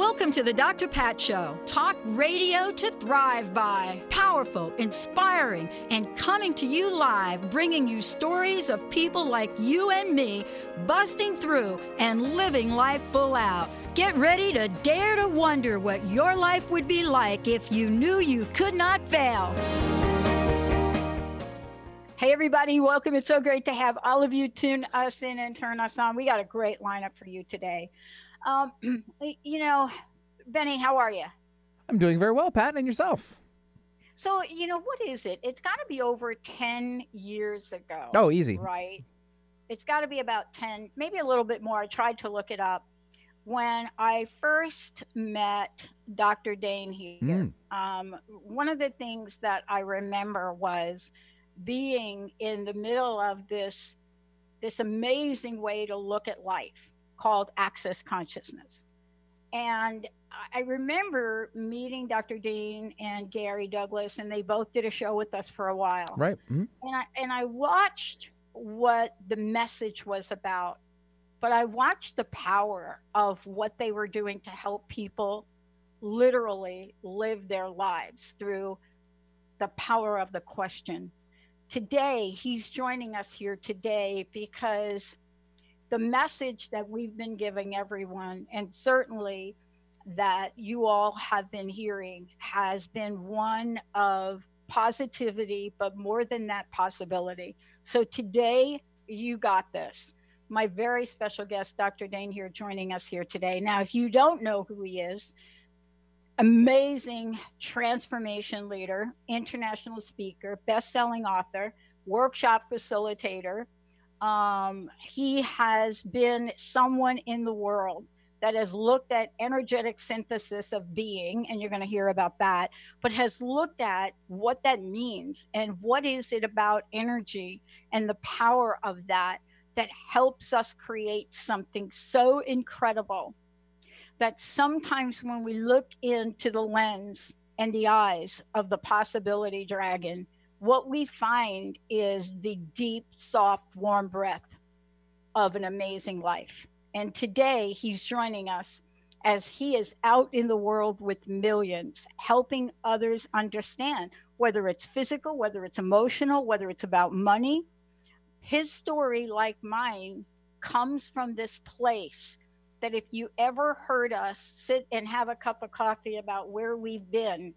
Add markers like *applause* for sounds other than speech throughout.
Welcome to the Dr. Pat Show. Talk radio to thrive by. Powerful, inspiring, and coming to you live, bringing you stories of people like you and me busting through and living life full out. Get ready to dare to wonder what your life would be like if you knew you could not fail. Hey, everybody, welcome. It's so great to have all of you tune us in and turn us on. We got a great lineup for you today. Um, *clears throat* you know, Benny, how are you? I'm doing very well, Pat, and yourself. So, you know, what is it? It's got to be over 10 years ago. Oh, easy. Right? It's got to be about 10, maybe a little bit more. I tried to look it up. When I first met Dr. Dain Heer, mm. um, one of the things that I remember was being in the middle of this this amazing way to look at life called access consciousness. And I remember meeting Dr. Dain and Gary Douglas, and they both did a show with us for a while. Right. Mm-hmm. And I and I watched what the message was about, but I watched the power of what they were doing to help people literally live their lives through the power of the question. Today, he's joining us here today because the message that we've been giving everyone, and certainly that you all have been hearing, has been one of positivity, but more than that, possibility. So today, you got this. My very special guest, Dr. Dain Heer joining us here today. Now, if you don't know who he is, amazing transformation leader, international speaker, best selling author, workshop facilitator, um, he has been someone in the world that has looked at energetic synthesis of being, and you're going to hear about that, but has looked at what that means and what is it about energy and the power of that that helps us create something so incredible that sometimes when we look into the lens and the eyes of the possibility dragon, what we find is the deep, soft, warm breath of an amazing life. And today he's joining us as he is out in the world with millions, helping others understand whether it's physical, whether it's emotional, whether it's about money. His story, like mine, comes from this place that if you ever heard us sit and have a cup of coffee about where we've been,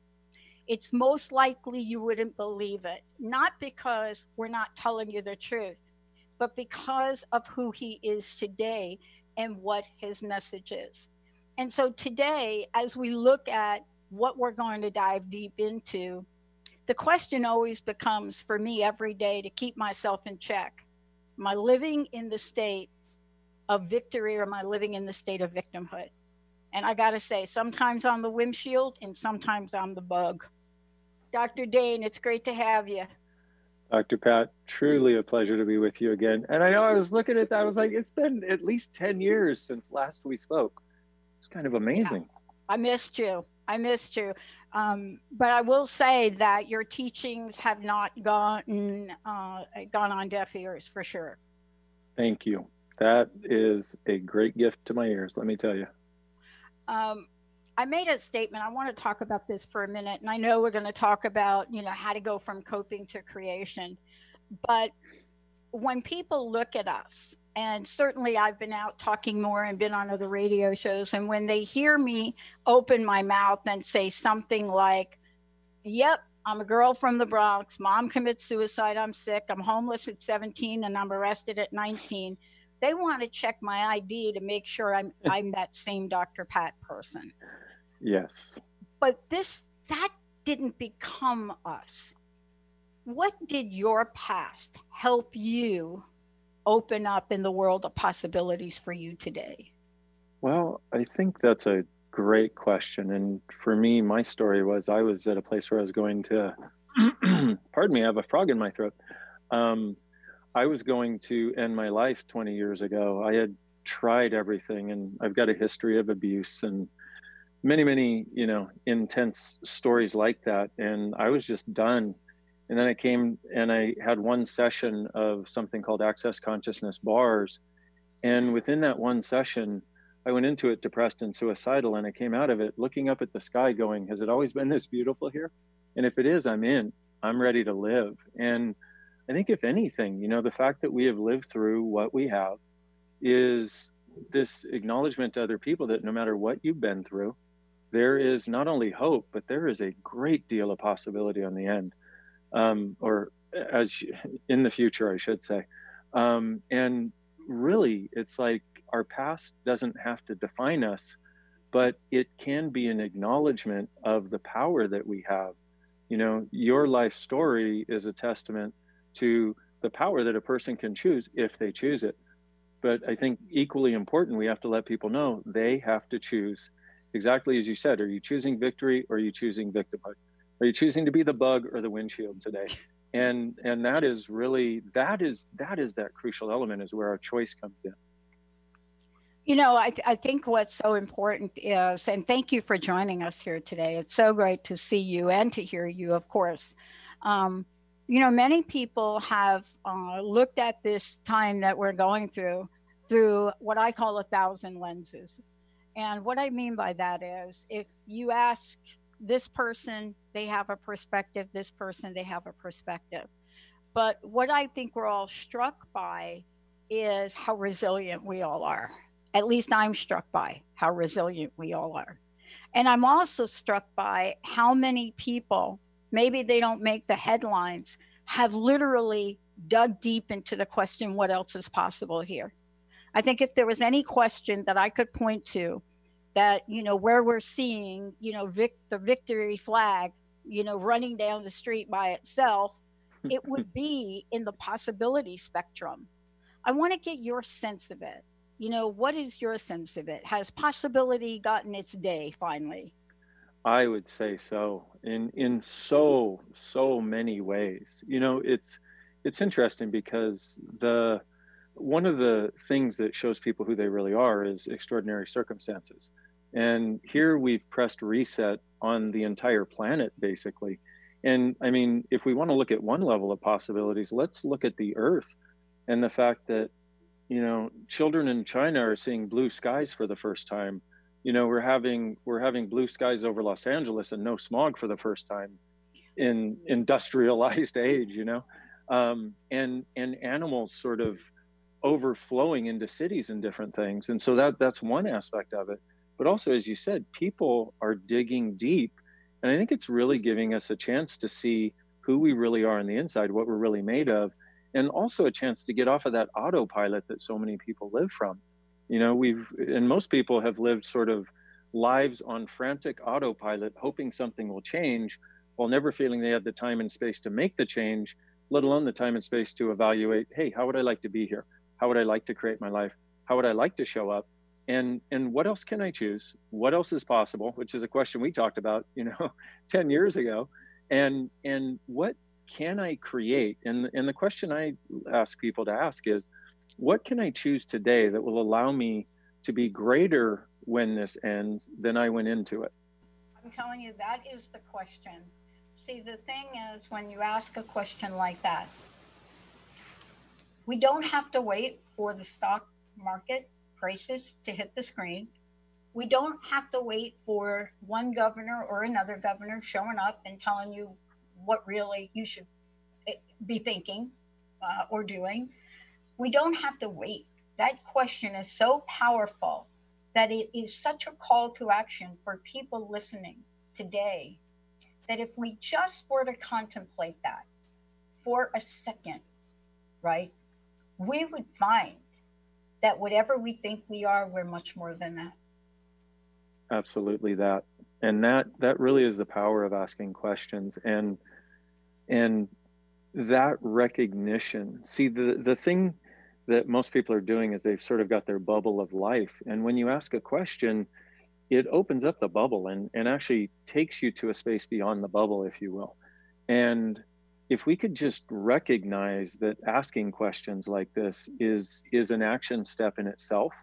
it's most likely you wouldn't believe it. Not because we're not telling you the truth, but because of who he is today and what his message is. And so today, as we look at what we're going to dive deep into, the question always becomes for me every day to keep myself in check. Am I living in the state of victory or am I living in the state of victimhood? And I got to say, sometimes I'm the windshield and sometimes I'm the bug. Dr. Dain, it's great to have you. Dr. Pat, truly a pleasure to be with you again. And I know I was looking at that, I was like, it's been at least 10 years since last we spoke. It's kind of amazing. Yeah, I missed you. I missed you. Um, but I will say that your teachings have not gone uh, gone on deaf ears for sure. Thank you. That is a great gift to my ears, let me tell you. Um, I made a statement. I want to talk about this for a minute, and I know we're going to talk about you know how to go from coping to creation, but when people look at us, and certainly I've been out talking more and been on other radio shows, and when they hear me open my mouth and say something like, "Yep, I'm a girl from the Bronx. Mom commits suicide. I'm sick. I'm homeless at 17 and I'm arrested at 19." They want to check my ID to make sure I'm *laughs* I'm that same Dr. Pat person. Yes. But this that didn't become us. What did your past help you open up in the world of possibilities for you today? Well, I think that's a great question. And for me, my story was I was at a place where I was going to, *clears throat* pardon me, I have a frog in my throat. Um, I was going to end my life 20 years ago. I had tried everything and I've got a history of abuse and many, many, you know, intense stories like that. And I was just done. And then I came and I had one session of something called Access Consciousness Bars. And within that one session, I went into it depressed and suicidal. And I came out of it looking up at the sky, going, Has it always been this beautiful here? And if it is, I'm in. I'm ready to live. And I think, if anything, you know, the fact that we have lived through what we have is this acknowledgement to other people that no matter what you've been through, there is not only hope, but there is a great deal of possibility on the end, um, or as in the future, I should say. Um, and really, it's like our past doesn't have to define us, but it can be an acknowledgement of the power that we have. You know, your life story is a testament to the power that a person can choose if they choose it. But I think equally important, we have to let people know they have to choose exactly as you said. Are you choosing victory or are you choosing victimhood? Are you choosing to be the bug or the windshield today? And and that is really that is that is that crucial element is where our choice comes in. You know, I, I think what's so important is, and thank you for joining us here today. It's so great to see you and to hear you, of course. Um, you know, many people have uh, looked at this time that we're going through through what I call a thousand lenses. And what I mean by that is if you ask this person, they have a perspective, this person, they have a perspective. But what I think we're all struck by is how resilient we all are. At least I'm struck by how resilient we all are. And I'm also struck by how many people maybe they don't make the headlines, have literally dug deep into the question what else is possible here? I think if there was any question that I could point to that, you know, where we're seeing, you know, vic- the victory flag, you know, running down the street by itself, *laughs* it would be in the possibility spectrum. I want to get your sense of it. You know, what is your sense of it? Has possibility gotten its day finally? I would say so in in so mm-hmm. so many ways. You know, it's it's interesting because the one of the things that shows people who they really are is extraordinary circumstances. And here we've pressed reset on the entire planet basically. And I mean, if we want to look at one level of possibilities, let's look at the earth and the fact that you know, children in China are seeing blue skies for the first time you know we're having we're having blue skies over los angeles and no smog for the first time in industrialized *laughs* age you know? Um, and and animals sort of overflowing into cities and different things. And so that that's one aspect of it. But also as you said people are digging deep. And i think it's really giving us a chance to see who we really are on the inside what we're really made of and also a chance to get off of that autopilot that so many people live from you know, we've, and most people have lived sort of lives on frantic autopilot, hoping something will change while never feeling they have the time and space to make the change, let alone the time and space to evaluate, hey, how would I like to be here? How would I like to create my life? How would I like to show up? And and what else can I choose? What else is possible? Which is a question we talked about, you know, *laughs* 10 years ago. And and what can I create? And and the question I ask people to ask is, what can I choose today that will allow me to be greater when this ends than I went into it? I'm telling you, that is the question. See, the thing is, when you ask a question like that, we don't have to wait for the stock market prices to hit the screen. We don't have to wait for one governor or another governor showing up and telling you what really you should be thinking uh, or doing we don't have to wait. That question is so powerful that it is such a call to action for people listening today that if we just were to contemplate that for a second, right, we would find that whatever we think we are, we're much more than that. Absolutely that. And that that really is the power of asking questions and and that recognition. See the the thing that most people are doing is they've sort of got their bubble of life. And when you ask a question, it opens up the bubble and, and actually takes you to a space beyond the bubble, if you will. And if we could just recognize that asking questions like this is is an action step in itself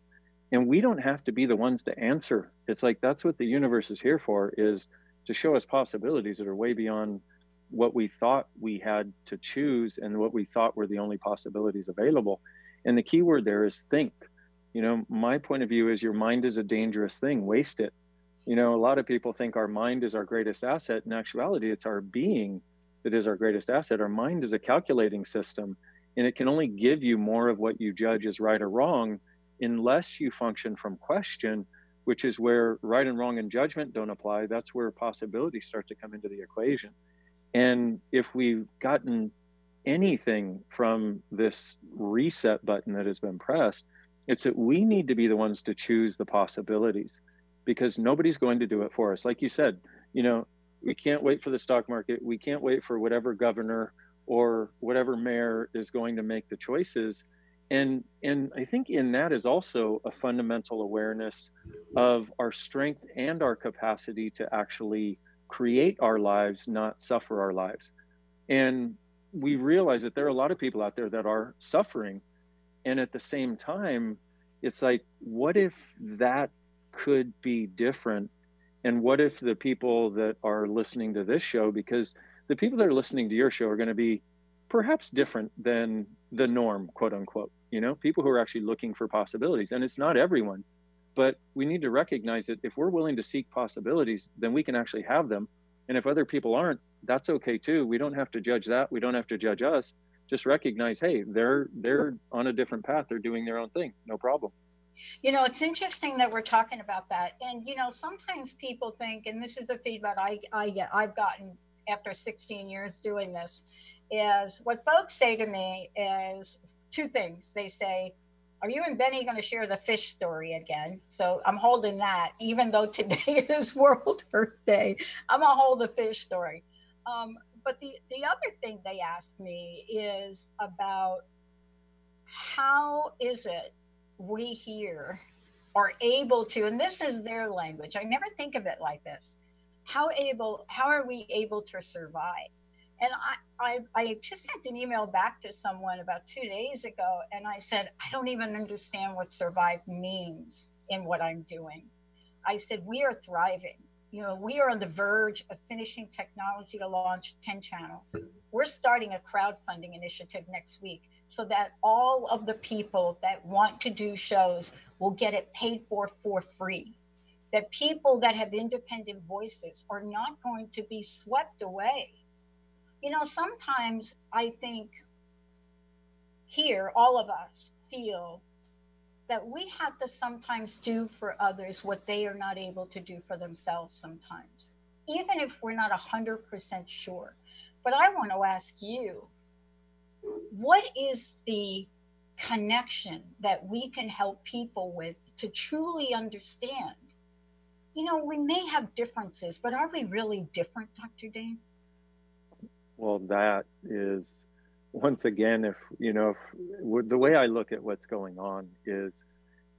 and we don't have to be the ones to answer it's like that's what the universe is here for is to show us possibilities that are way beyond what we thought we had to choose and what we thought were the only possibilities available and the key word there is think. You know my point of view is your mind is a dangerous thing. Waste it. You know a lot of people think our mind is our greatest asset. In actuality it's our being that is our greatest asset. Our mind is a calculating system and it can only give you more of what you judge as right or wrong unless you function from question which is where right and wrong and judgment don't apply. That's where possibilities start to come into the equation. And if we've gotten anything from this reset button that has been pressed, it's that we need to be the ones to choose the possibilities because nobody's going to do it for us. Like you said, you know, we can't wait for the stock market. We can't wait for whatever governor or whatever mayor is going to make the choices. And and I think in that is also a fundamental awareness of our strength and our capacity to actually create our lives, not suffer our lives. And we realize that there are a lot of people out there that are suffering. And at the same time, it's like, what if that could be different? And what if the people that are listening to this show, because the people that are listening to your show are going to be perhaps different than the norm, quote unquote, you know, people who are actually looking for possibilities. And it's not everyone but we need to recognize that if we're willing to seek possibilities then we can actually have them and if other people aren't that's okay too. We don't have to judge that. We don't have to judge us. Just recognize hey they're they're on a different path. They're doing their own thing. No problem. You know it's interesting that we're talking about that. And you know sometimes people think and this is the feedback i i get i've gotten after 16 years doing this is what folks say to me is two things. They say are you and Benny going to share the fish story again? So I'm holding that, even though today *laughs* is World Earth Day. I'm gonna hold the fish story. Um, but the the other thing they asked me is about how is it we here are able to, and this is their language. I never think of it like this. How able? How are we able to survive? And I, I, I just sent an email back to someone about two days ago, and I said, I don't even understand what survive means in what I'm doing. I said, we are thriving. You know, we are on the verge of finishing technology to launch 10 channels. We're starting a crowdfunding initiative next week so that all of the people that want to do shows will get it paid for for free. That people that have independent voices are not going to be swept away you know, sometimes I think here, all of us feel that we have to sometimes do for others what they are not able to do for themselves sometimes, even if we're not 100% sure. But I want to ask you what is the connection that we can help people with to truly understand? You know, we may have differences, but are we really different, Dr. Dain? well that is once again if you know if, the way i look at what's going on is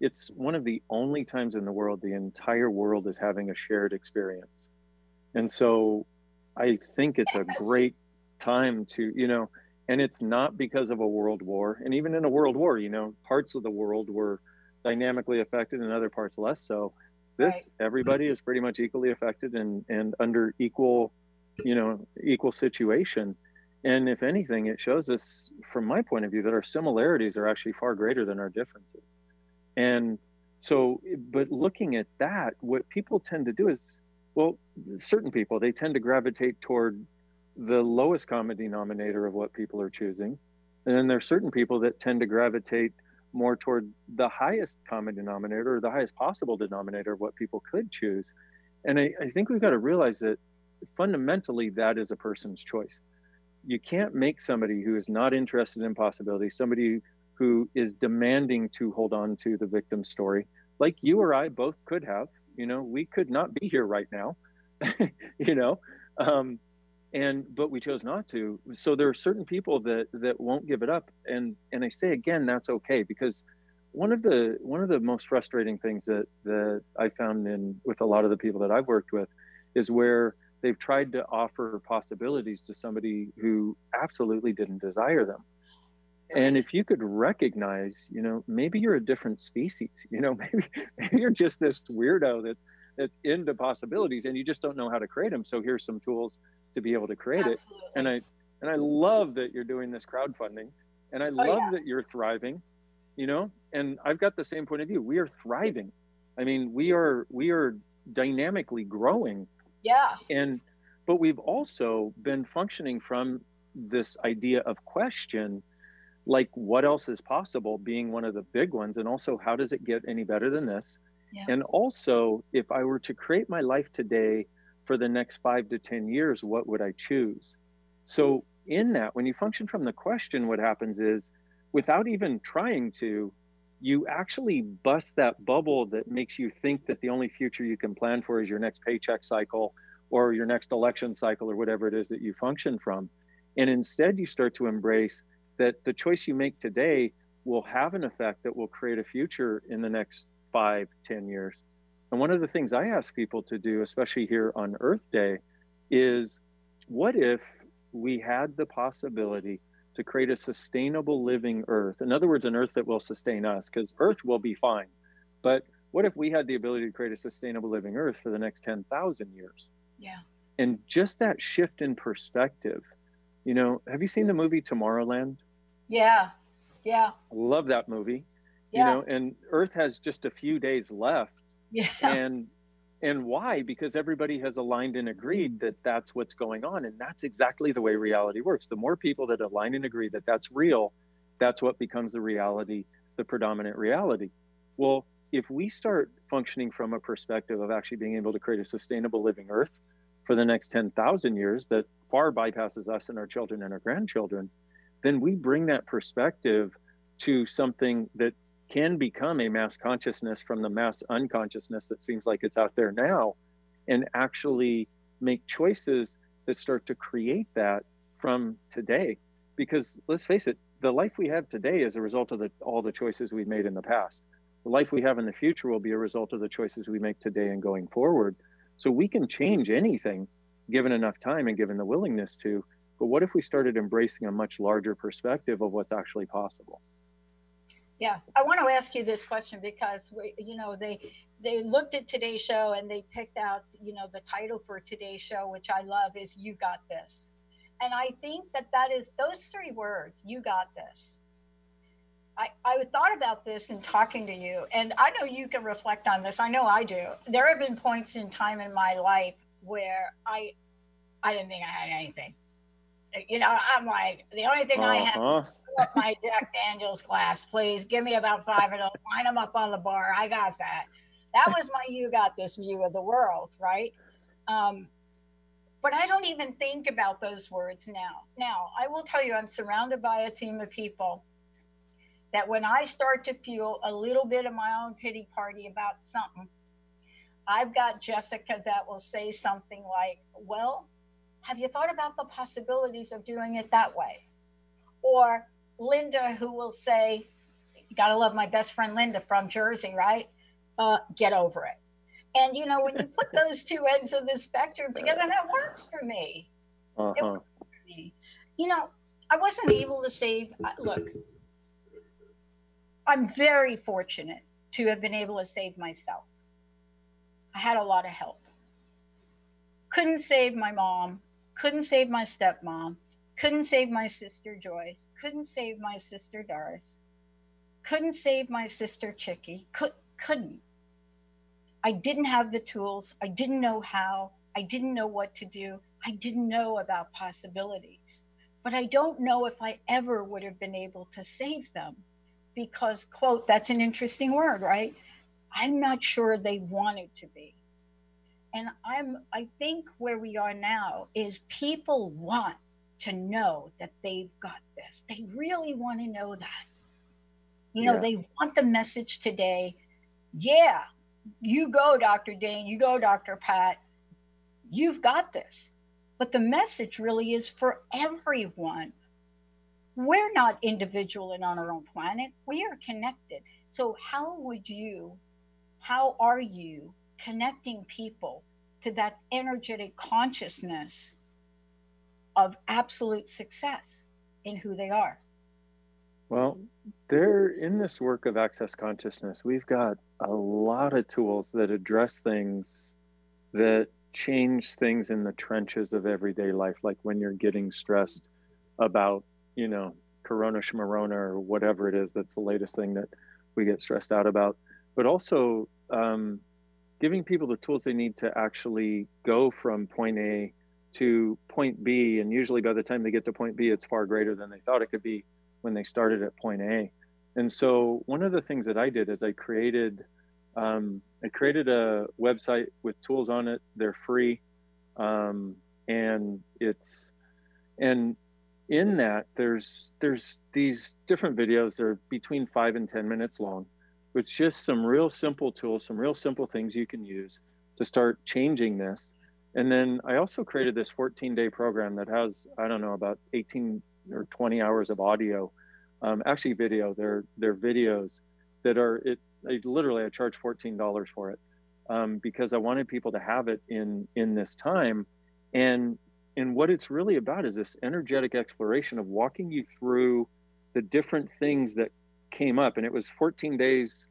it's one of the only times in the world the entire world is having a shared experience. And so i think it's a great time to you know and it's not because of a world war. And even in a world war you know parts of the world were dynamically affected and other parts less so. This right. everybody is pretty much equally affected and and under equal you know equal situation and if anything it shows us from my point of view that our similarities are actually far greater than our differences. And so but looking at that what people tend to do is well certain people they tend to gravitate toward the lowest common denominator of what people are choosing. And then there are certain people that tend to gravitate more toward the highest common denominator or the highest possible denominator of what people could choose. And I, I think we've got to realize that fundamentally that is a person's choice you can't make somebody who is not interested in possibility somebody who is demanding to hold on to the victim story like you or i both could have you know we could not be here right now *laughs* you know um, and but we chose not to. So there are certain people that that won't give it up. And and i say again that's okay because one of the one of the most frustrating things that that i found in with a lot of the people that i've worked with is where they've tried to offer possibilities to somebody who absolutely didn't desire them. And if you could recognize you know maybe you're a different species *laughs* you know maybe, maybe you're just this weirdo that's that's into possibilities and you just don't know how to create them so here's some tools to be able to create Absolutely. it. And i and i love that you're doing this crowdfunding and i Oh, love yeah. that you're thriving you know and i've got the same point of view. We are thriving. I mean we are we are dynamically growing Yeah. and but we've also been functioning from this idea of question like what else is possible being one of the big ones and also how does it get any better than this Yeah. and also if i were to create my life today for the next 5 to 10 years what would i choose so in that when you function from the question what happens is without even trying to you actually bust that bubble that makes you think that the only future you can plan for is your next paycheck cycle or your next election cycle or whatever it is that you function from. And instead, you start to embrace that the choice you make today will have an effect that will create a future in the next five, ten years. And one of the things I ask people to do, especially here on Earth Day, is what if we had the possibility to create a sustainable living Earth? In other words, an Earth that will sustain us, because Earth will be fine. But what if we had the ability to create a sustainable living Earth for the next 10,000 years? Yeah. and just that shift in perspective you know have you seen the movie tomorrowland Yeah. Yeah. i love that movie Yeah. you know and earth has just a few days left yeah. and and why? Because everybody has aligned and agreed mm-hmm. that that's what's going on and that's exactly the way reality works. The more people that align and agree that that's real that's what becomes the reality the predominant reality. Well if we start functioning from a perspective of actually being able to create a sustainable living earth for the next 10,000 years that far bypasses us and our children and our grandchildren then we bring that perspective to something that can become a mass consciousness from the mass unconsciousness that seems like it's out there now and actually make choices that start to create that from today. Because let's face it the life we have today is a result of the, all the choices we've made in the past. The life we have in the future will be a result of the choices we make today and going forward. So we can change anything given enough time and given the willingness to but what if we started embracing a much larger perspective of what's actually possible Yeah, I want to ask you this question because we, you know they they looked at today's show and they picked out you know the title for today's show, which I love, is "You Got This," and I think that that is those three words, "You got this." I I thought about this in talking to you, and I know you can reflect on this. I know I do. There have been points in time in my life where I I didn't think I had anything. You know, I'm like the only thing I have Uh-huh. up my Jack Daniels glass, please. Give me about five of those. Line them up on the bar. I got that. That was my you got this view of the world, right? Um, but I don't even think about those words now. Now, I will tell you, I'm surrounded by a team of people that when I start to feel a little bit of my own pity party about something, I've got Jessica that will say something like, Well, have you thought about the possibilities of doing it that way? or Linda, who will say, "Gotta love my best friend Linda from Jersey, right? Uh, get over it." And you know, when you put *laughs* those two ends of the spectrum together, that works for me. Uh-huh. me. You know, I wasn't able to save. Look, I'm very fortunate to have been able to save myself. I had a lot of help. Couldn't save my mom, couldn't save my stepmom, couldn't save my sister Joyce, couldn't save my sister Doris, couldn't save my sister Chicky, could, couldn't. I didn't have the tools, I didn't know how, I didn't know what to do, I didn't know about possibilities. But I don't know if I ever would have been able to save them because, quote, that's an interesting word, right? I'm not sure they wanted to be. And I'm I think where we are now is people want to know that they've got this. They really want to know that. You know, Yeah. they want the message today. Yeah, you go, Dr. Dain, you go, Dr. Pat. You've got this. But the message really is for everyone. We're not individual and on our own planet. We are connected. So how would you how are you connecting people to that energetic consciousness of absolute success in who they are. Well, there in this work of access consciousness, we've got a lot of tools that address things that change things in the trenches of everyday life, like when you're getting stressed about, you know, Corona Shmarona or whatever it is that's the latest thing that we get stressed out about, but also um, giving people the tools they need to actually go from point A to point B. And usually by the time they get to point B, it's far greater than they thought it could be when they started at point A. And so one of the things that I did is I created um, I created a website with tools on it. They're free, um, and it's and in that there's there's these different videos. They're between five and ten minutes long, with just some real simple tools, some real simple things you can use to start changing this. And then I also created this 14 day program that has I don't know about 18 or 20 hours of audio, um, actually video. They're they're videos that are it I literally I charge fourteen dollars for it um, because I wanted people to have it in in this time, and and what it's really about is this energetic exploration of walking you through the different things that came up, and it was 14 days.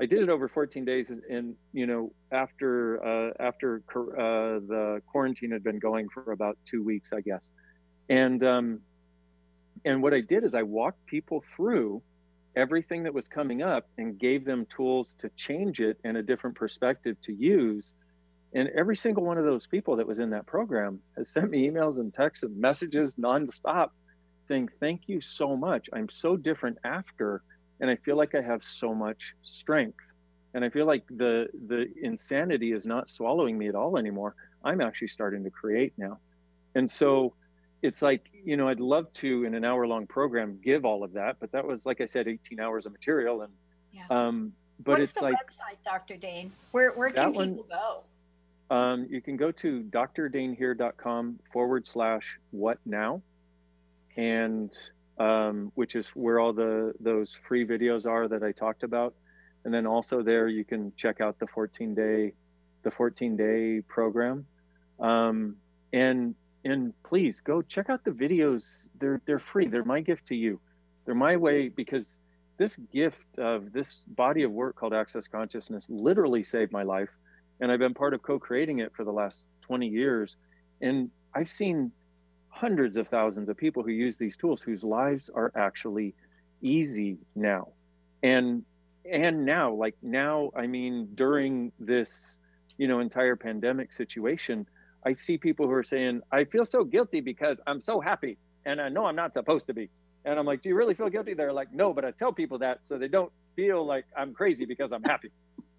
I did it over 14 days, and, and you know after uh, after uh, the quarantine had been going for about two weeks, I guess, and um, and what I did is I walked people through everything that was coming up and gave them tools to change it and a different perspective to use. And every single one of those people that was in that program has sent me emails and texts and messages nonstop saying, Thank you so much. I'm so different after, and I feel like I have so much strength. And I feel like the the insanity is not swallowing me at all anymore. I'm actually starting to create now. And so it's like you know i'd love to in an hour long program give all of that but that was like i said 18 hours of material and yeah. um but What's it's the like website dr dain where, where can people one, go um, you can go to drdainheer.com forward slash what now and um, which is where all the those free videos are that i talked about and then also there you can check out the 14 day the 14 day program um, and and please go check out the videos. They're they're free. They're my gift to you. They're my way because this gift of this body of work called Access Consciousness literally saved my life, and I've been part of co-creating it for the last 20 years, and I've seen hundreds of thousands of people who use these tools whose lives are actually easy now, and and now like now I mean during this you know entire pandemic situation I see people who are saying, I feel so guilty because I'm so happy and I know I'm not supposed to be. And I'm like, Do you really feel guilty? They're like, No, but I tell people that so they don't feel like I'm crazy because I'm happy.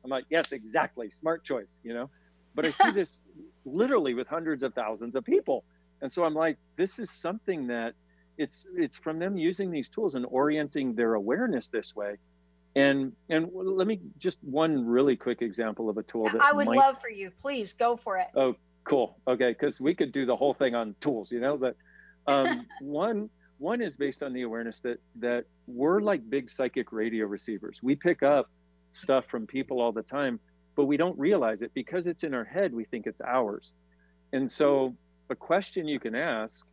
I'm like, Yes, exactly. Smart choice, you know? But I see this literally with hundreds of thousands of people. And so I'm like, this is something that it's it's from them using these tools and orienting their awareness this way and and let me just one really quick example of a tool that I would might, love for you. Please go for it. Oh, cool okay because we could do the whole thing on tools you know but um, *laughs* one one is based on the awareness that that we're like big psychic radio receivers we pick up stuff from people all the time but we don't realize it because it's in our head we think it's ours and so a question you can ask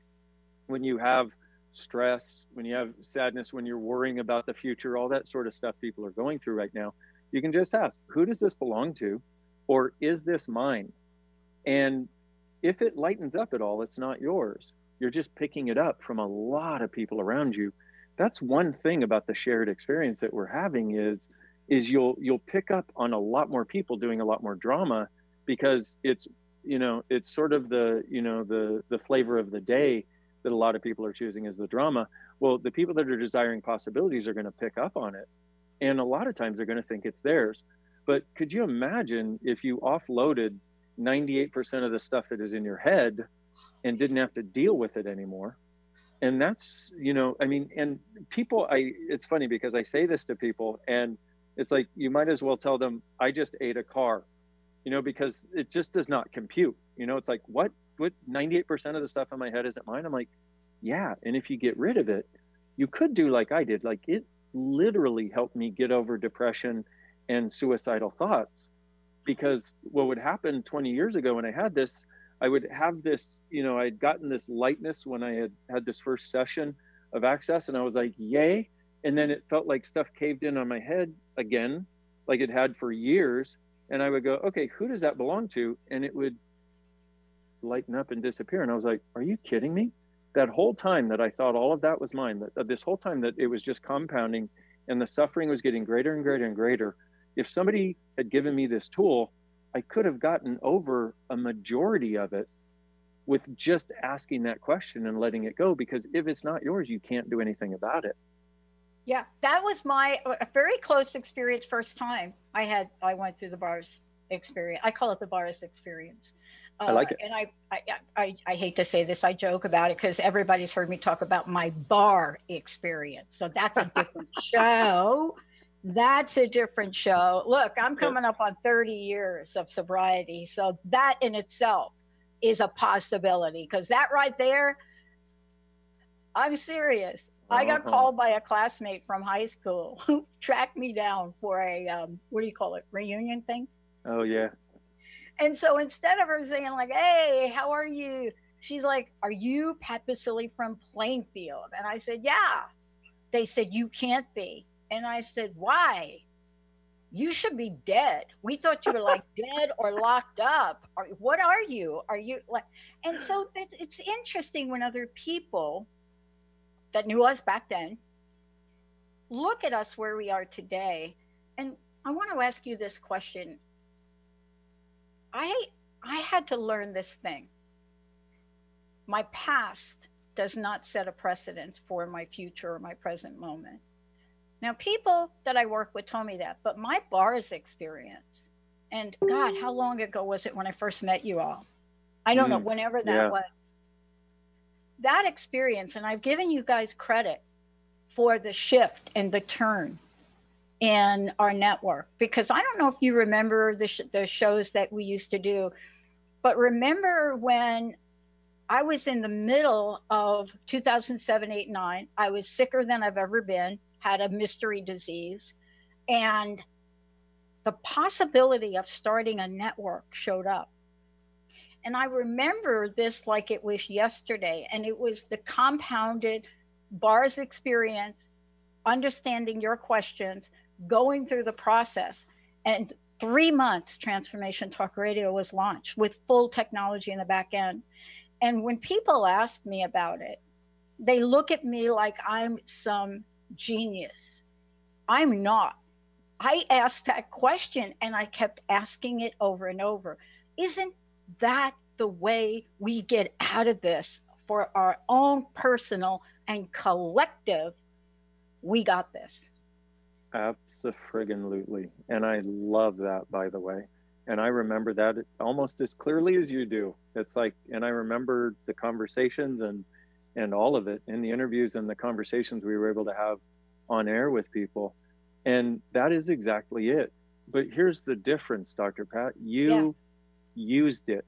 when you have stress when you have sadness when you're worrying about the future all that sort of stuff people are going through right now you can just ask who does this belong to or is this mine and if it lightens up at all, it's not yours. You're just picking it up from a lot of people around you. That's one thing about the shared experience that we're having is is you'll you'll pick up on a lot more people doing a lot more drama because it's you know it's sort of the you know the the flavor of the day that a lot of people are choosing as the drama. Well the people that are desiring possibilities are going to pick up on it and a lot of times they're going to think it's theirs. But could you imagine if you offloaded 98% of the stuff that is in your head and didn't have to deal with it anymore? And that's you know i mean and people i it's funny because i say this to people and it's like you might as well tell them i just ate a car you know because it just does not compute you know it's like what what 98% of the stuff in my head isn't mine i'm like yeah and if you get rid of it you could do like i did like it literally helped me get over depression and suicidal thoughts because what would happen 20 years ago when I had this, I would have this, you know, I'd gotten this lightness when I had had this first session of access, and I was like, yay. And then it felt like stuff caved in on my head again, like it had for years. And I would go, okay, who does that belong to? And it would lighten up and disappear. And I was like, are you kidding me? That whole time that I thought all of that was mine, that this whole time that it was just compounding and the suffering was getting greater and greater and greater. If somebody had given me this tool, I could have gotten over a majority of it with just asking that question and letting it go because if it's not yours, you can't do anything about it. Yeah, that was my a very close experience first time I had I went through the bars experience. I call it the bars experience. Uh, I like it. And I, I, I, I hate to say this, I joke about it because everybody's heard me talk about my bar experience. So that's a different *laughs* show. That's a different show. Look, I'm coming up on 30 years of sobriety. So that in itself is a possibility because that right there, I'm serious. I got uh-huh. called by a classmate from high school *laughs* who tracked me down for a, um, what do you call it, reunion thing? Oh, yeah. And so instead of her saying like, "Hey, how are you?" She's like, "Are you Pat Baccili from Plainfield?" And I said, "Yeah." They said, "You can't be." And I said, "Why?" You should be dead. We thought you were like *laughs* dead or locked up. Or, what are you? Are you like? And so it's interesting when other people that knew us back then look at us where we are today. And I want to ask you this question I I had to learn this thing. My past does not set a precedence for my future or my present moment. Now, people that I work with told me that, but my bars experience, and God, how long ago was it when I first met you all? I don't mm, know, whenever that yeah. was. That experience, and I've given you guys credit for the shift and the turn in our network because I don't know if you remember the, sh- the shows that we used to do, but remember when I was in the middle of 2007, 8, 9, I was sicker than I've ever been, had a mystery disease, and the possibility of starting a network showed up. And I remember this like it was yesterday, and it was the compounded bars experience, understanding your questions, going through the process. And three months, Transformation Talk Radio was launched with full technology in the back end. And when people ask me about it, they look at me like I'm some genius. I'm not. I asked that question and I kept asking it over and over. Isn't that the way we get out of this for our own personal and collective? We got this. Absolutely. And I love that, by the way. And I remember that almost as clearly as you do. It's like, and I remember the conversations and, and all of it in the interviews and the conversations we were able to have on air with people. And that is exactly it. But here's the difference, Dr. Pat. You yeah. Used it.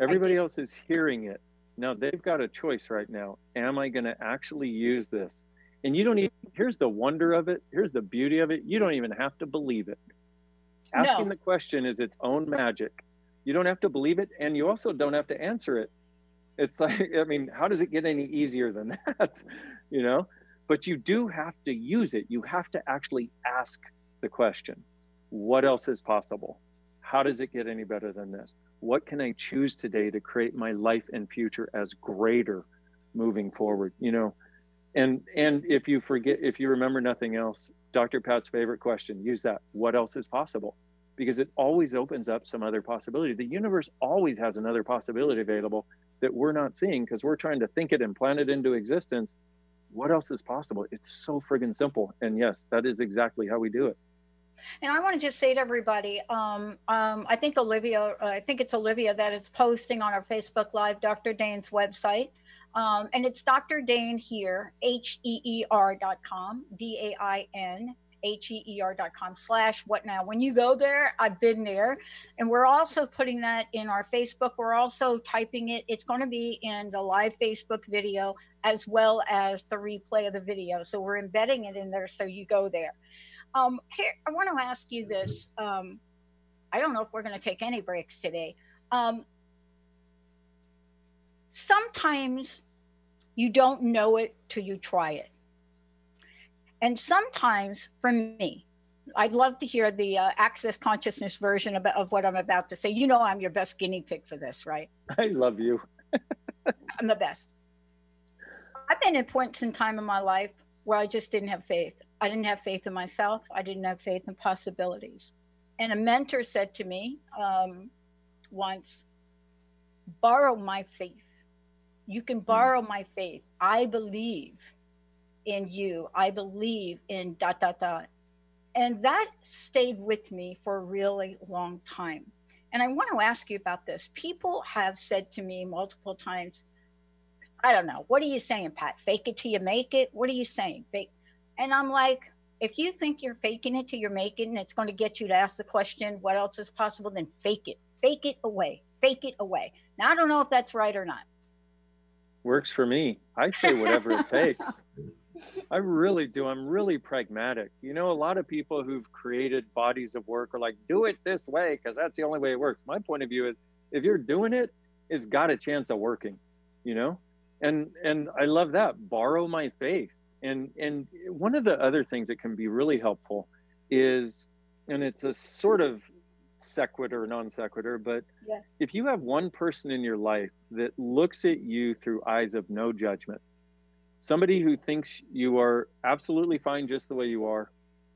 Everybody else is hearing it. Now they've got a choice right now. Am I going to actually use this? And you don't even, here's the wonder of it. Here's the beauty of it. You don't even have to believe it. Asking no. the question is its own magic. You don't have to believe it. And you also don't have to answer it. It's *laughs* like, I mean, how does it get any easier than *laughs* that? you know, but you do have to use it. You have to actually ask the question what else is possible? How does it get any better than this? What can I choose today to create my life and future as greater moving forward? You know, and and if you forget if you remember nothing else dr pat's favorite question use that. What else is possible? Because it always opens up some other possibility. The universe always has another possibility available that we're not seeing because we're trying to think it and plan it into existence. What else is possible? It's so friggin' simple. And yes that is exactly how we do it and I want to just say to everybody, um, um, I think Olivia, uh, I think it's Olivia that is posting on our Facebook Live Dr. Dain's website. Um, and it's Dr. Dain Heer, H E E R dot com, D A I N H E E R dot com slash what now. When you go there, I've been there. And we're also putting that in our Facebook. We're also typing it. It's going to be in the live Facebook video as well as the replay of the video. So we're embedding it in there so you go there. Um, here, I want to ask you this. Um, I don't know if we're going to take any breaks today. Um, sometimes you don't know it till you try it. And sometimes, for me, I'd love to hear the uh, access consciousness version of, of what I'm about to say. You know, I'm your best guinea pig for this, right? I love you. I'm the best. I've been in points in time in my life where I just didn't have faith. I didn't have faith in myself. I didn't have faith in possibilities. And a mentor said to me um, once, borrow my faith. You can hmm. borrow my faith. I believe in you. I believe in dot, dot, dot. And that stayed with me for a really long time. And I want to ask you about this. People have said to me multiple times, I don't know, what are you saying, Pat? Fake it till you make it? What are you saying? Fake. And I'm like, if you think you're faking it till you're making and it's going to get you to ask the question, what else is possible, then fake it. Fake it away. Fake it away. Now, I don't know if that's right or not. Works for me. I say whatever it takes. I really do. I'm really pragmatic. You know, a lot of people who've created bodies of work are like, do it this way because that's the only way it works. My point of view is if you're doing it, it's got a chance of working, you know? And and I love that. Borrow my faith. And and one of the other things that can be really helpful is and it's a sort of sequitur, non sequitur, but yeah. if you have one person in your life that looks at you through eyes of no judgment, somebody who thinks you are absolutely fine just the way you are,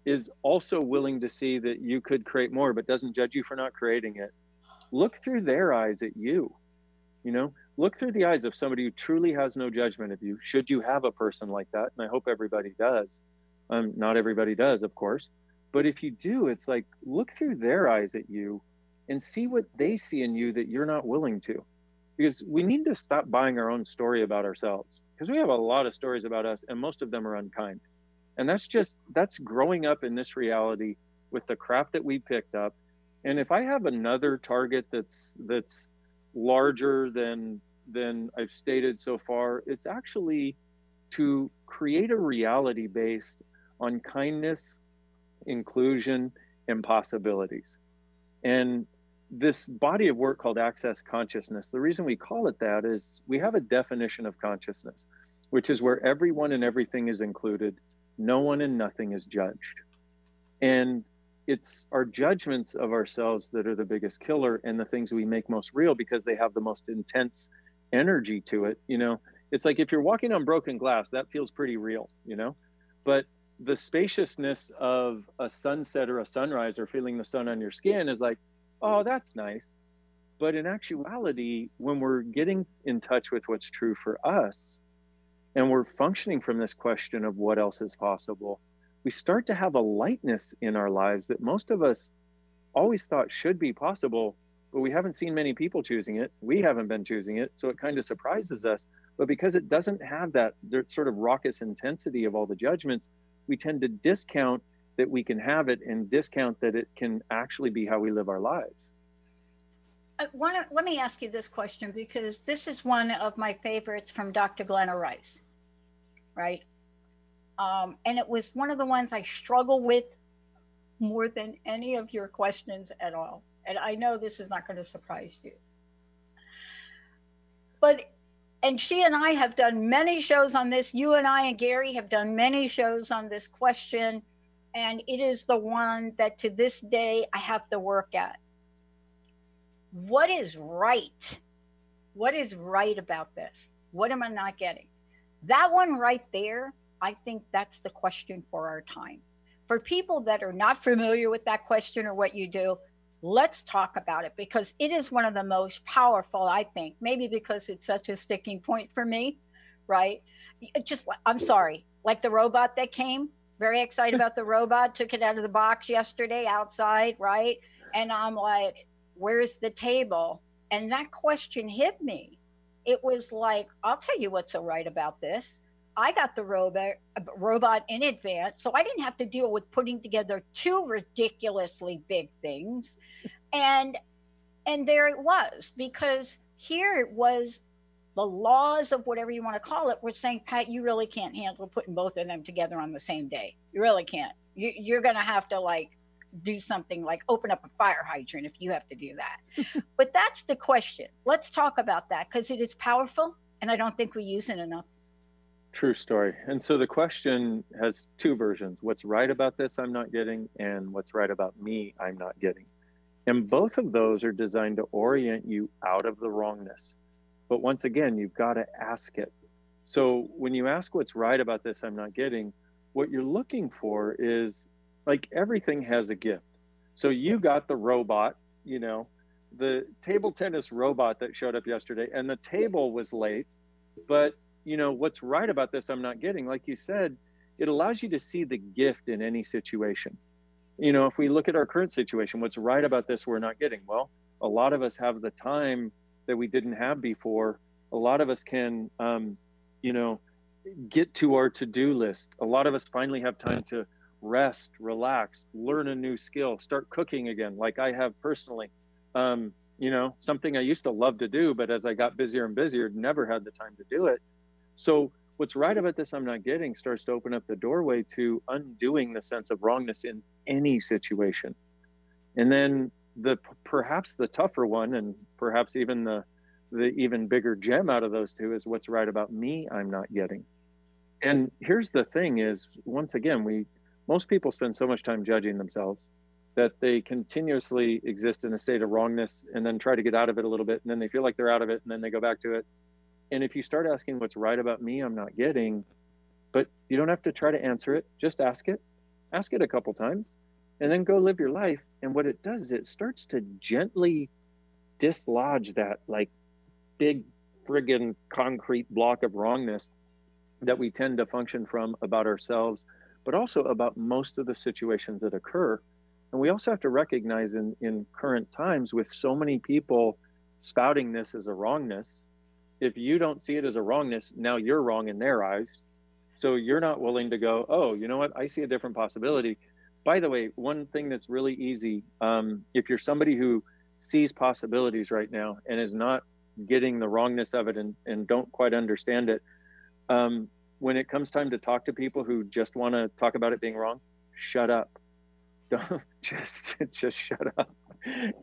is also willing to see that you could create more, but doesn't judge you for not creating it, look through their eyes at you. You know, look through the eyes of somebody who truly has no judgment of you. Should you have a person like that, and I hope everybody does. Um, not everybody does, of course, but if you do, it's like look through their eyes at you and see what they see in you that you're not willing to. Because we need to stop buying our own story about ourselves. Because we have a lot of stories about us, and most of them are unkind. And that's just, that's growing up in this reality with the crap that we picked up. And if I have another target that's, that's, larger than than I've stated so far. It's actually to create a reality based on kindness inclusion, and possibilities. And this body of work called access consciousness, the reason we call it that is we have a definition of consciousness, which is where everyone and everything is included, no one and nothing is judged. And it's our judgments of ourselves that are the biggest killer and the things we make most real because they have the most intense energy to it. You know, it's like if you're walking on broken glass, that feels pretty real, you know? But the spaciousness of a sunset or a sunrise or feeling the sun on your skin is like, oh, that's nice. But in actuality, when we're getting in touch with what's true for us and we're functioning from this question of what else is possible, we start to have a lightness in our lives that most of us always thought should be possible, but we haven't seen many people choosing it. We haven't been choosing it. So it kind of surprises us. But because it doesn't have that sort of raucous intensity of all the judgments, we tend to discount that we can have it and discount that it can actually be how we live our lives. Uh, Wanna, let me ask you this question because this is one of my favorites from Dr. Glenna Rice, right? Um, and it was one of the ones I struggle with more than any of your questions at all. And I know this is not going to surprise you. But and she and I have done many shows on this. You and I and Gary have done many shows on this question. And it is the one that to this day I have to work at. What is right? What is right about this? What am I not getting? That one right there, I think that's the question for our time. For people that are not familiar with that question or what you do, let's talk about it because it is one of the most powerful, I think, maybe because it's such a sticking point for me, right? Just, I'm sorry, like the robot that came, very excited about the robot, took it out of the box yesterday outside, right? And I'm like, where's the table? And that question hit me. It was like, I'll tell you what's so right about this. I got the robot robot in advance, so I didn't have to deal with putting together two ridiculously big things. And and there it was because here it was the laws of whatever you want to call it were saying, Pat, you really can't handle putting both of them together on the same day. You really can't. You, you're going to have to like do something like open up a fire hydrant if you have to do that. *laughs* but that's the question. Let's talk about that because it is powerful and I don't think we use it enough. True story. And so the question has two versions what's right about this I'm not getting, and what's right about me I'm not getting. And both of those are designed to orient you out of the wrongness. But once again, you've got to ask it. So when you ask what's right about this I'm not getting, what you're looking for is like everything has a gift. So you got the robot, you know, the table tennis robot that showed up yesterday, and the table was late. But, you know, what's right about this I'm not getting, like you said, it allows you to see the gift in any situation. You know, if we look at our current situation, what's right about this we're not getting? Well, a lot of us have the time that we didn't have before. A lot of us can, um, you know, get to our to-do list. A lot of us finally have time to rest, relax, learn a new skill, start cooking again, like I have personally. Um, you know, something I used to love to do, but as I got busier and busier, never had the time to do it. So what's right about this I'm not getting starts to open up the doorway to undoing the sense of wrongness in any situation. And then the perhaps the tougher one and perhaps even the the even bigger gem out of those two is what's right about me I'm not getting. And here's the thing is once again we most people spend so much time judging themselves that they continuously exist in a state of wrongness and then try to get out of it a little bit and then they feel like they're out of it and then they go back to it. And if you start asking what's right about me I'm not getting, but you don't have to try to answer it, just ask it. Ask it a couple times and then go live your life. And what it does, is it starts to gently dislodge that like big friggin' concrete block of wrongness that we tend to function from about ourselves, but also about most of the situations that occur. And we also have to recognize in, in current times with so many people spouting this as a wrongness, if you don't see it as a wrongness, now you're wrong in their eyes. So you're not willing to go, oh, you know what? I see a different possibility. By the way, one thing that's really easy, um, if you're somebody who sees possibilities right now and is not getting the wrongness of it and, and don't quite understand it. Um, when it comes time to talk to people who just want to talk about it being wrong, shut up. *laughs* Don't just *laughs* just shut up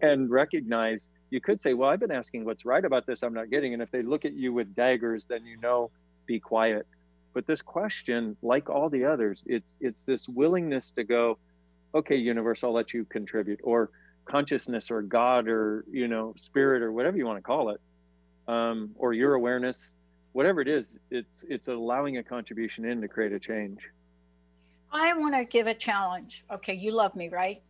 and recognize you could say, Well, I've been asking what's right about this, I'm not getting. And if they look at you with daggers, then you know, be quiet. But this question, like all the others, it's it's this willingness to go, okay, universe, I'll let you contribute, or consciousness or God or you know, spirit or whatever you want to call it um, or your awareness, whatever it is, it's it's allowing a contribution in to create a change. I want to give a challenge. Okay, you love me, right?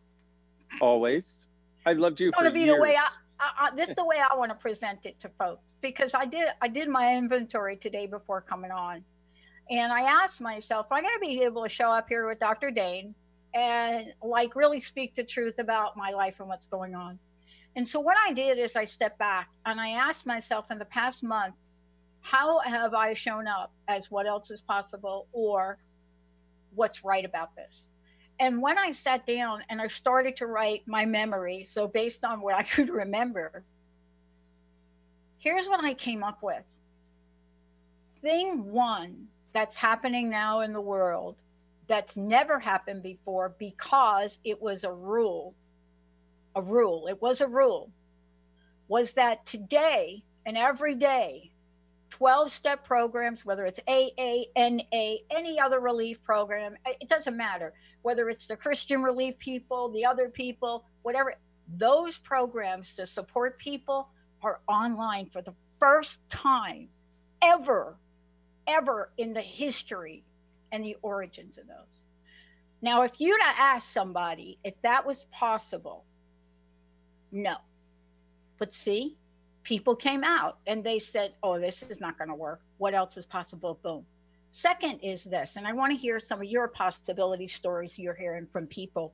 Always. I've loved you. It's going to be years. the way I, I, I this is the way I want to present it to folks because I did I did my inventory today before coming on, and I asked myself, am I going to be able to show up here with Dr. Dain and like really speak the truth about my life and what's going on? And so what I did is I stepped back and I asked myself in the past month, how have I shown up as what else is possible or what's right about this? And when I sat down and I started to write my memory, so based on what I *laughs* could remember, here's what I came up with. Thing one that's happening now in the world that's never happened before because it was a rule a rule, it was a rule, was that today and every day, 12 step programs, whether it's AA, NA, any other relief program, it doesn't matter whether it's the Christian relief people, the other people, whatever, those programs to support people are online for the first time ever, ever in the history and the origins of those. Now, if you'd have asked somebody if that was possible no. But see, people came out and they said, oh, this is not going to work. What else is possible? Boom. Second is this, and I want to hear some of your possibility stories you're hearing from people.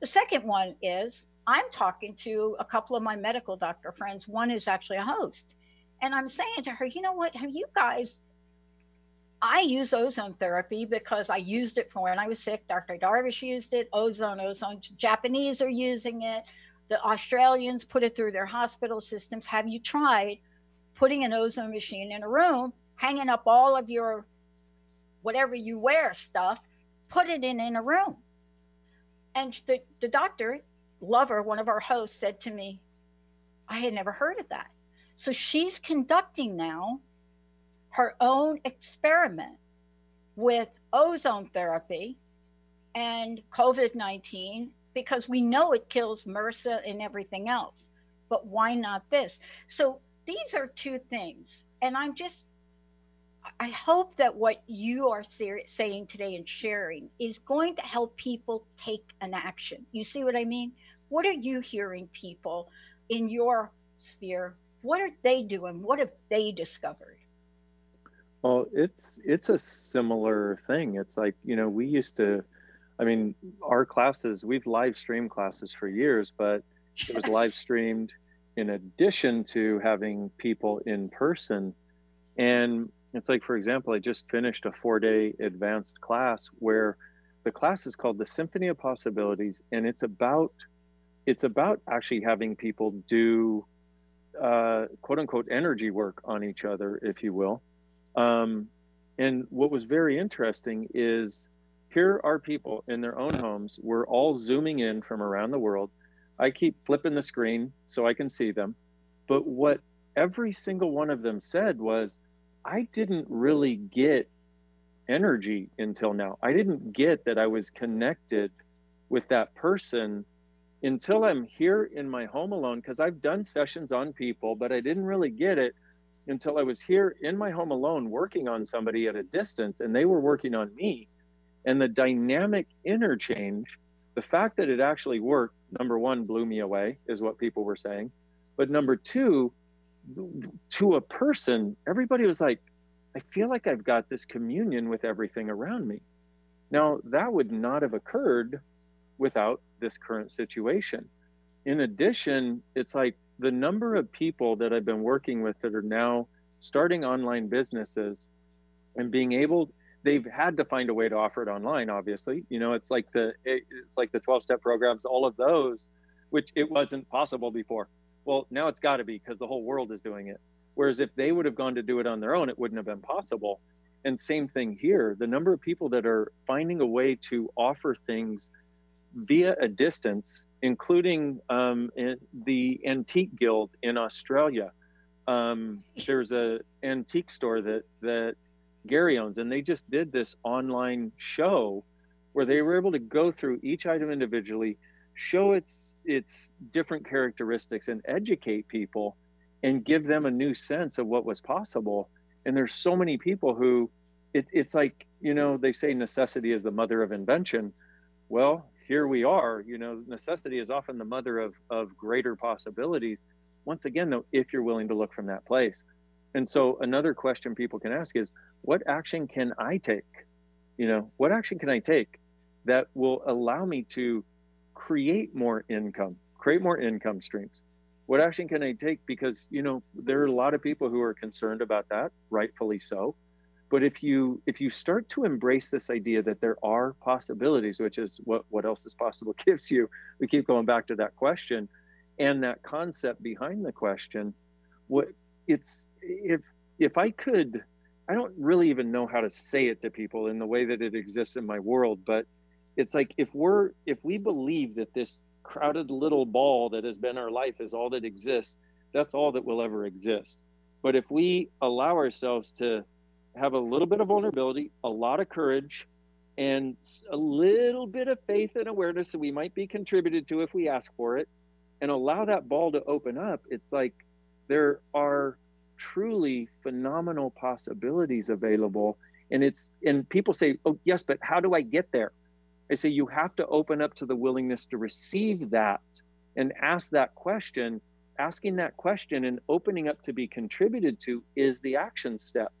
The second one is I'm talking to a couple of my medical doctor friends. One is actually a host. And I'm saying to her, you know what? Have you guys? I use ozone therapy because I used it for when I was sick. Dr. Darvish used it. Ozone, ozone. Japanese are using it. The Australians put it through their hospital systems. Have you tried putting an ozone machine in a room, hanging up all of your whatever you wear stuff, put it in in a room? And the, the doctor, Lover, one of our hosts, said to me, I had never heard of that. So she's conducting now her own experiment with ozone therapy and COVID 19 because we know it kills MRSA and everything else. But why not this? So these are two things. And I'm just, I hope that what you are saying today and sharing is going to help people take an action. You see what I mean? What are you hearing people in your sphere? What are they doing? What have they discovered? Well, it's it's a similar thing. It's like, you know, we used to I mean, our classes, we've live streamed classes for years, but yes. it was live streamed in addition to having people in person. And it's like, for example, I just finished a four day advanced class where the class is called the Symphony of Possibilities, and it's about it's about actually having people do uh, quote unquote energy work on each other, if you will. Um, and what was very interesting is here are people in their own homes. We're all zooming in from around the world. I keep flipping the screen so I can see them. But what every single one of them said was, I didn't really get energy until now. I didn't get that I was connected with that person until I'm here in my home alone because I've done sessions on people, but I didn't really get it until I was here in my home alone working on somebody at a distance and they were working on me. And the dynamic interchange, the fact that it actually worked, number one, blew me away, is what people were saying. But number two, to a person, everybody was like, I feel like I've got this communion with everything around me. Now, that would not have occurred without this current situation. In addition, it's like the number of people that I've been working with that are now starting online businesses and being able they've had to find a way to offer it online obviously. You know it's like the it's like the 12 step programs all of those which it wasn't possible before. Well now it's got to be because the whole world is doing it. Whereas if they would have gone to do it on their own it wouldn't have been possible. And same thing here the number of people that are finding a way to offer things via a distance including um, the antique guild in australia. Um, there's a antique store that that Gary owns, and they just did this online show where they were able to go through each item individually, show its its different characteristics, and educate people, and give them a new sense of what was possible. And there's so many people who, it, it's like you know they say necessity is the mother of invention. Well, here we are. You know, necessity is often the mother of of greater possibilities. Once again, though, if you're willing to look from that place. And so another question people can ask is, what action can I take? You know, what action can I take that will allow me to create more income, create more income streams? What action can I take? Because, you know, there are a lot of people who are concerned about that, rightfully so. But if you if you start to embrace this idea that there are possibilities, which is what what else is possible *laughs* gives you, we keep going back to that question and that concept behind the question, what it's if if I could I don't really even know how to say it to people in the way that it exists in my world, but it's like if we're if we believe that this crowded little ball that has been our life is all that exists, that's all that will ever exist. But if we allow ourselves to have a little bit of vulnerability, a lot of courage, and a little bit of faith and awareness that we might be contributed to if we ask for it, and allow that ball to open up, it's like there are truly phenomenal possibilities available. And it's and people say oh yes but how do i get there? I say you have to open up to the willingness to receive that and ask that question. Asking that question and opening up to be contributed to is the action step.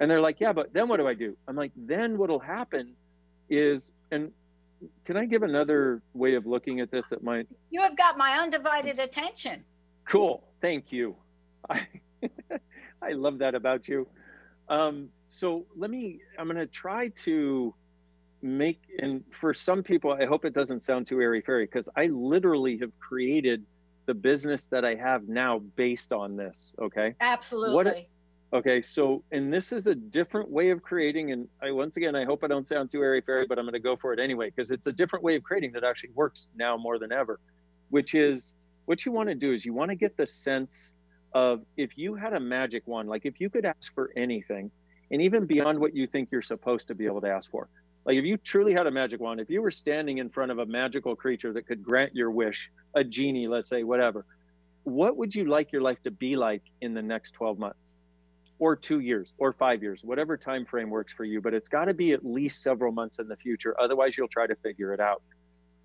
And they're like yeah but then what do i do? I'm like then what'll happen is and can i give another way of looking at this that might you have got my undivided attention. Cool. Thank you. I, I love that about you. Um, so let me, I'm going to try to make, and for some people, I hope it doesn't sound too airy fairy because I literally have created the business that I have now based on this. Okay. Absolutely. What, Okay, so and this is a different way of creating, and I once again I hope I don't sound too airy fairy, but I'm going to go for it anyway because it's a different way of creating that actually works now more than ever. Which is what you want to do is you want to get the sense of if you had a magic wand, like if you could ask for anything, and even beyond what you think you're supposed to be able to ask for. Like if you truly had a magic wand, if you were standing in front of a magical creature that could grant your wish, a genie, let's say, whatever, what would you like your life to be like in the next 12 months? or two years or five years whatever time frame works for you but it's got to be at least several months in the future otherwise you'll try to figure it out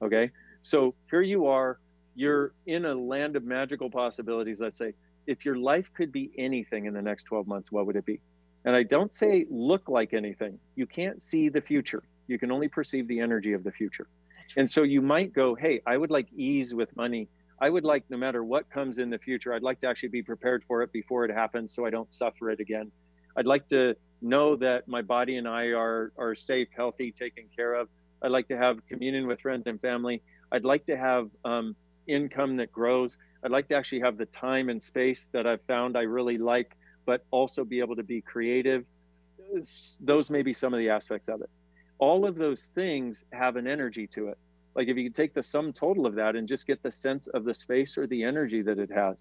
okay so here you are you're in a land of magical possibilities let's say if your life could be anything in the next 12 months what would it be and i don't say look like anything you can't see the future you can only perceive the energy of the future and so you might go hey i would like ease with money I would like, no matter what comes in the future, I'd like to actually be prepared for it before it happens so I don't suffer it again. I'd like to know that my body and I are, are safe, healthy, taken care of. I'd like to have communion with friends and family. I'd like to have um, income that grows. I'd like to actually have the time and space that I've found I really like, but also be able to be creative. Those may be some of the aspects of it. All of those things have an energy to it like if you take the sum total of that and just get the sense of the space or the energy that it has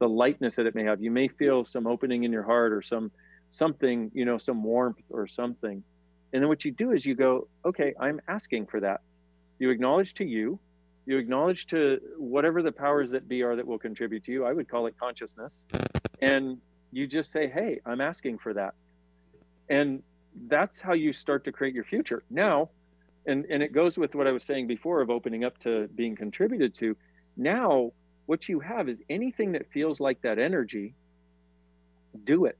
the lightness that it may have you may feel some opening in your heart or some something you know some warmth or something and then what you do is you go okay i'm asking for that you acknowledge to you you acknowledge to whatever the powers that be are that will contribute to you i would call it consciousness and you just say hey i'm asking for that and that's how you start to create your future now and and it goes with what I was saying before of opening up to being contributed to. Now, what you have is anything that feels like that energy, do it.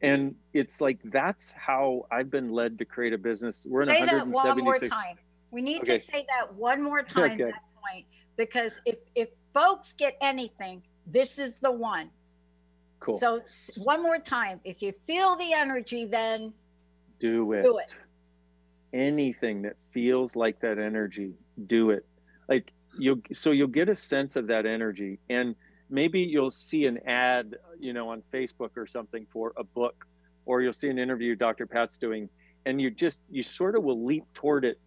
And it's like that's how I've been led to create a business. We're in say 176. that one more time. We need Okay. to say that one more time. Okay. That point, because if if folks get anything, this is the one. Cool. So s- one more time. If you feel the energy, then do it. do it. Anything that feels like that energy, do it. Like you'll so you'll get a sense of that energy and maybe you'll see an ad, you know, on Facebook or something for a book or you'll see an interview Dr. Pat's doing and you just you sort of will leap toward it.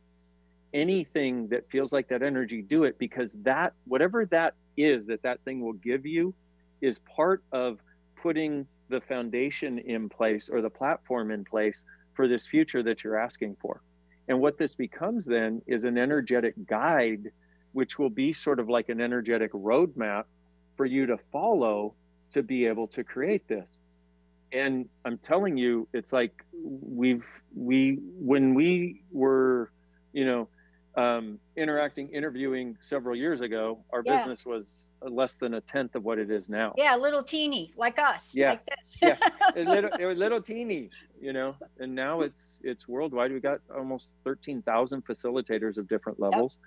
Anything that feels like that energy, do it because that whatever that is that that thing will give you is part of putting the foundation in place or the platform in place for this future that you're asking for. And what this becomes then is an energetic guide, which will be sort of like an energetic roadmap for you to follow to be able to create this. And I'm telling you, it's like we've, we, when we were, you know, um, interacting, interviewing several years ago, our Yeah. business was less than a tenth of what it is now. Yeah, little teeny like us. Yeah. Like this. Yeah. a *laughs* little, it was little teeny, you know, and now it's it's worldwide. We got almost thirteen thousand facilitators of different levels,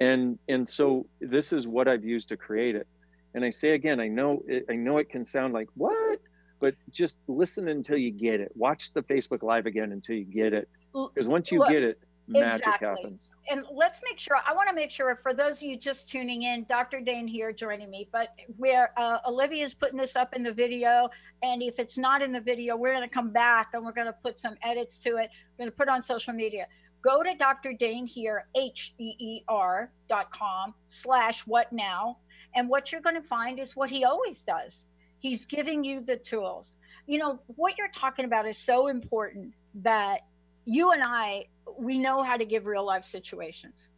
and and so this is what I've used to create it. And I say again, I know it, I know it can sound like what, but just listen until you get it. Watch the Facebook Live again until you get it, because once you look, get it, magic exactly. happens. and let's make sure i want to make sure for those of you just tuning in dr dain heer joining me but where uh, olivia's putting this up in the video and if it's not in the video we're going to come back and we're going to put some edits to it we're going to put it on social media go to dr dain heer h-e-e-r dot com slash what now and what you're going to find is what he always does he's giving you the tools you know what you're talking about is so important that you and i we know how to give real life situations.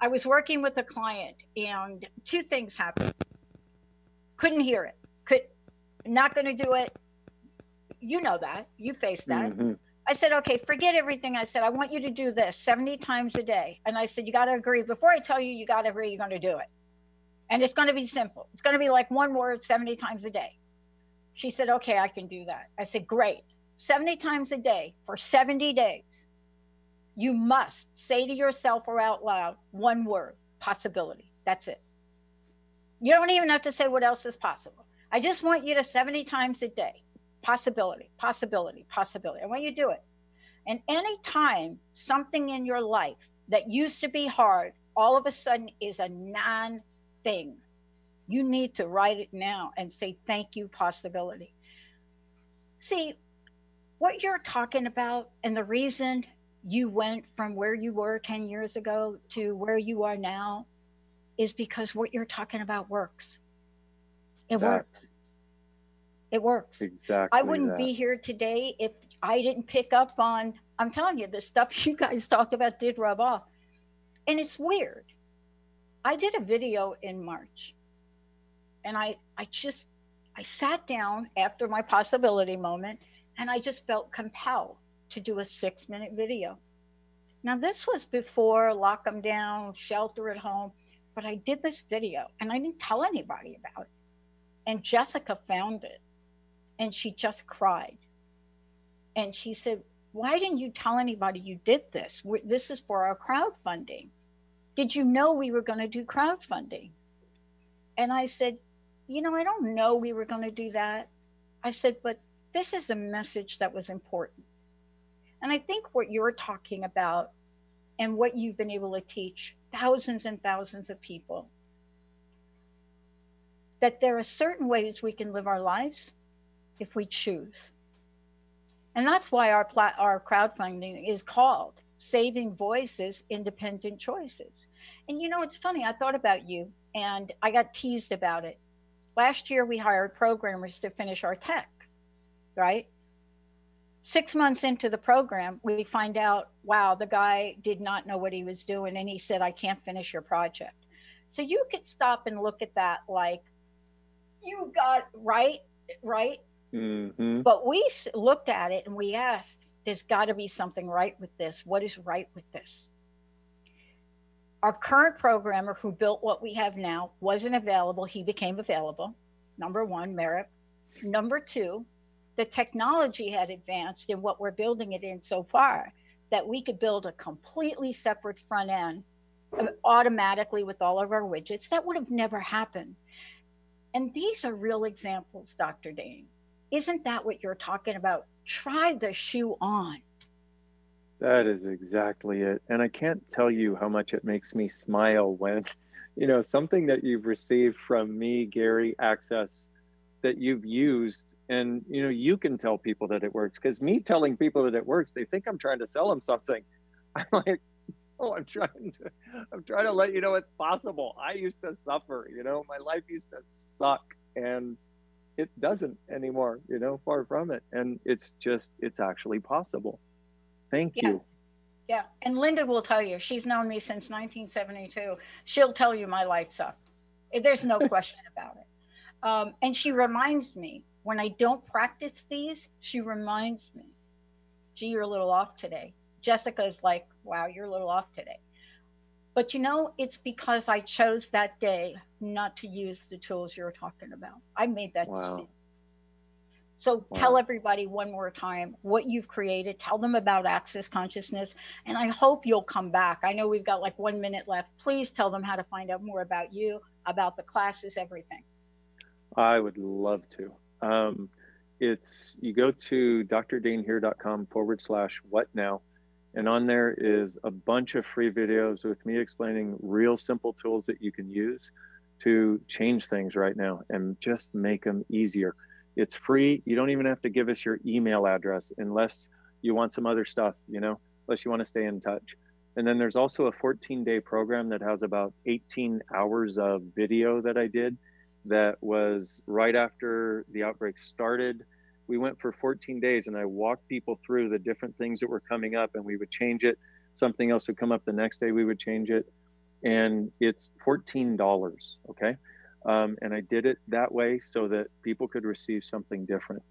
I was working with a client and two things happened. Couldn't hear it. Could not going to do it. You know that. You face that. Mhm. I said, okay, forget everything. I said, I want you to do this 70 times a day. And I said, you got to agree. Before I tell you, you got to agree, you're going to do it. And it's going to be simple. It's going to be like one word 70 times a day. She said, okay, I can do that. I said, great. 70 times a day for 70 days. You must say to yourself or out loud one word possibility. That's it. You don't even have to say what else is possible. I just want you to 70 times a day possibility, possibility, possibility. I want you to do it. And anytime something in your life that used to be hard all of a sudden is a non thing, you need to write it now and say, Thank you, possibility. See, what you're talking about and the reason you went from where you were 10 years ago to where you are now is because what you're talking about works. It works. It works. Exactly. I wouldn't that. be here today if I didn't pick up on, I'm telling you, the stuff *laughs* you guys talked about did rub off. And it's weird. I did a video in March and I, I just, I sat down after my possibility moment and I just felt compelled to do a six minute video. Now, this was before lock them down, shelter at home, but I did this video and I didn't tell anybody about it. And Jessica found it and she just cried. And she said, Why didn't you tell anybody you did this? this is for our crowdfunding. Did you know we were going to do crowdfunding? And I said, You know, I don't know we were going to do that. I said, But this is a message that was important. And I think what you're talking about and what you've been able to teach thousands and thousands of people that there are certain ways we can live our lives if we choose. And that's why our plat- our crowdfunding is called Saving Voices Independent Choices. And you know, it's funny, I thought about you and I got teased about it. Last year we hired programmers to finish our tech, right? 6 months into the program, we find out, wow, the guy did not know what he was doing and he said I can't finish your project. So you could stop and look at that like you got right, right? Mhm. But we looked at it and we asked, there's got to be something right with this. What is right with this? Our current programmer who built what we have now wasn't available. He became available. Number one, merit. Number two, the technology had advanced in what we're building it in so far that we could build a completely separate front end automatically with all of our widgets. That would have never happened. And these are real examples, Dr. Dain. Isn't that what you're talking about? Try the shoe on. That is exactly it. And I can't tell you how much it makes me smile when, you know, something that you've received from me, Gary, access that you've used and you know you can tell people that it works because me telling people that it works they think i'm trying to sell them something *laughs* i'm like oh i'm trying to i'm trying to let you know it's possible i used to suffer you know my life used to suck and it doesn't anymore you know far from it and it's just it's actually possible thank Yeah. you Yeah. And Linda will tell you, she's known me since 1972. She'll tell you my life sucked. There's no *laughs* question about it. Um, and she reminds me when I don't practice these, she reminds me, gee, you're a little off today. Jessica's like, wow, you're a little off today. But you know, it's because I chose that day not to use the tools you're talking about. I made that Wow. decision. So tell everybody one more time what you've created. Tell them about access consciousness. And I hope you'll come back. I know we've got like one minute left. Please tell them how to find out more about you, about the classes, everything. I would love to. Um, it's you go to drdainheer.com forward slash what now, and on there is a bunch of free videos with me explaining real simple tools that you can use to change things right now and just make them easier. It's free. You don't even have to give us your email address unless you want some other stuff, you know, unless you want to stay in touch. And then there's also a 14 day program that has about 18 hours of video that I did that was right after the outbreak started. We went for 14 days and I walked people through the different things that were coming up and we would change it. Something else would come up the next day, we would change it. And it's $14, okay? Um, and I did it that way so that people could receive something different.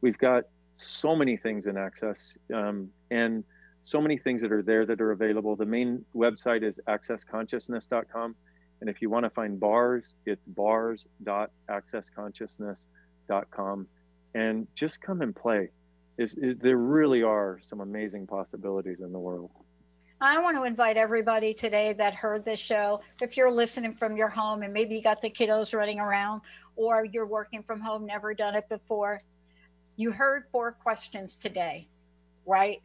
We've got so many things in Access um, and so many things that are there that are available. The main website is accessconsciousness.com. And if you want to find bars, it's bars.accessconsciousness.com. And just come and play. Is there really are some amazing possibilities in the world. I want to invite everybody today that heard this show. If you're listening from your home and maybe you got the kiddos running around or you're working from home, never done it before, you heard four questions today, right?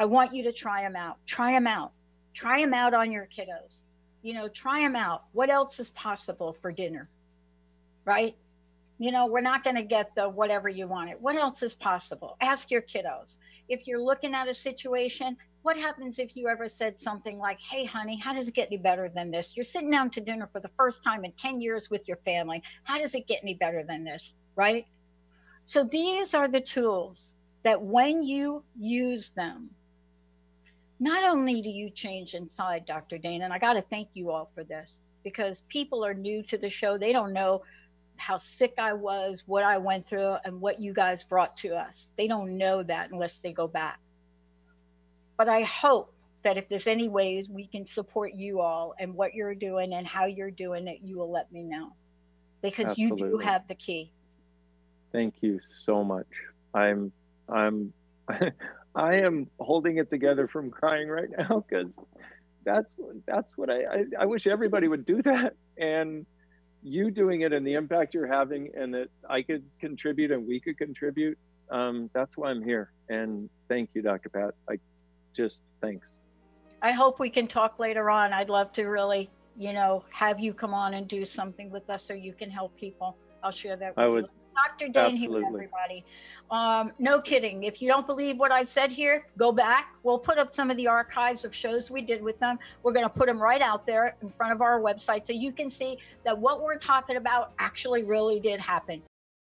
I want you to try them out. Try them out. Try them out on your kiddos. You know, try them out. What else is possible for dinner? Right? You know, we're not going to get the whatever you wanted. What else is possible? Ask your kiddos. If you're looking at a situation, what happens if you ever said something like, Hey, honey, how does it get any better than this? You're sitting down to dinner for the first time in 10 years with your family. How does it get any better than this? Right? So these are the tools that when you use them, not only do you change inside, Dr. Dain, and I got to thank you all for this because people are new to the show. They don't know how sick I was, what I went through, and what you guys brought to us. They don't know that unless they go back. But I hope that if there's any ways we can support you all and what you're doing and how you're doing it, you will let me know because Absolutely. you do have the key. Thank you so much. I'm I'm *laughs* I am holding it together from crying right now *laughs* because that's that's what I, I I wish everybody would do that and you doing it and the impact you're having and that I could contribute and we could contribute. Um, that's why I'm here. And thank you, Dr. Pat. I just thanks. I hope we can talk later on. I'd love to really, you know, have you come on and do something with us so you can help people. I'll share that with I you. Dr. Dain Heer, absolutely. everybody. Um, no kidding. If you don't believe what I've said here, go back. We'll put up some of the archives of shows we did with them. We're going to put them right out there in front of our website so you can see that what we're talking about actually really did happen.